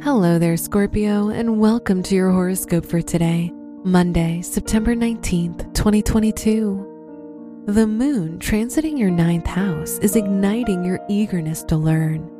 Hello there, Scorpio, and welcome to your horoscope for today, Monday, September 19th, 2022. The moon transiting your ninth house is igniting your eagerness to learn.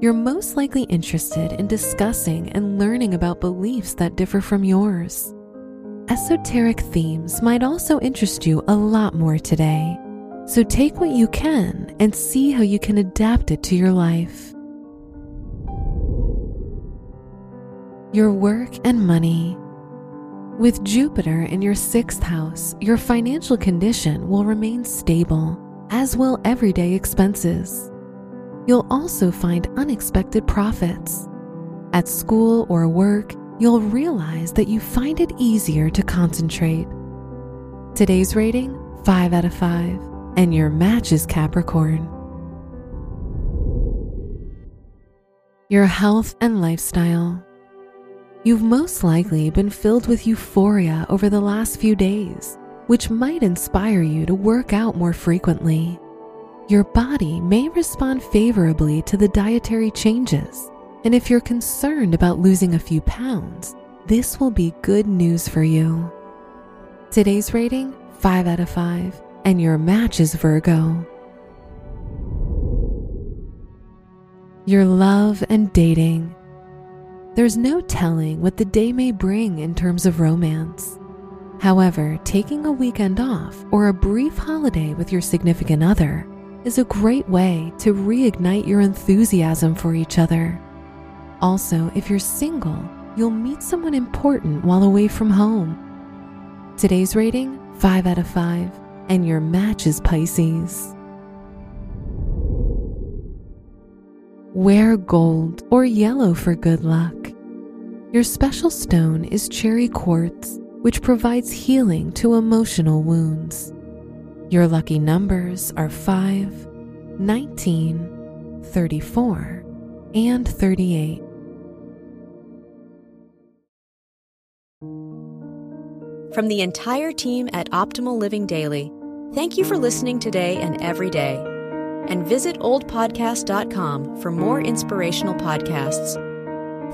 You're most likely interested in discussing and learning about beliefs that differ from yours. Esoteric themes might also interest you a lot more today, so take what you can and see how you can adapt it to your life. Your work and money. With Jupiter in your sixth house, your financial condition will remain stable, as will everyday expenses. You'll also find unexpected profits. At school or work, you'll realize that you find it easier to concentrate. Today's rating 5 out of 5, and your match is Capricorn. Your health and lifestyle. You've most likely been filled with euphoria over the last few days, which might inspire you to work out more frequently. Your body may respond favorably to the dietary changes, and if you're concerned about losing a few pounds, this will be good news for you. Today's rating 5 out of 5, and your match is Virgo. Your love and dating. There's no telling what the day may bring in terms of romance. However, taking a weekend off or a brief holiday with your significant other is a great way to reignite your enthusiasm for each other. Also, if you're single, you'll meet someone important while away from home. Today's rating 5 out of 5, and your match is Pisces. Wear gold or yellow for good luck. Your special stone is cherry quartz, which provides healing to emotional wounds. Your lucky numbers are 5, 19, 34, and 38. From the entire team at Optimal Living Daily, thank you for listening today and every day. And visit oldpodcast.com for more inspirational podcasts.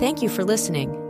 Thank you for listening.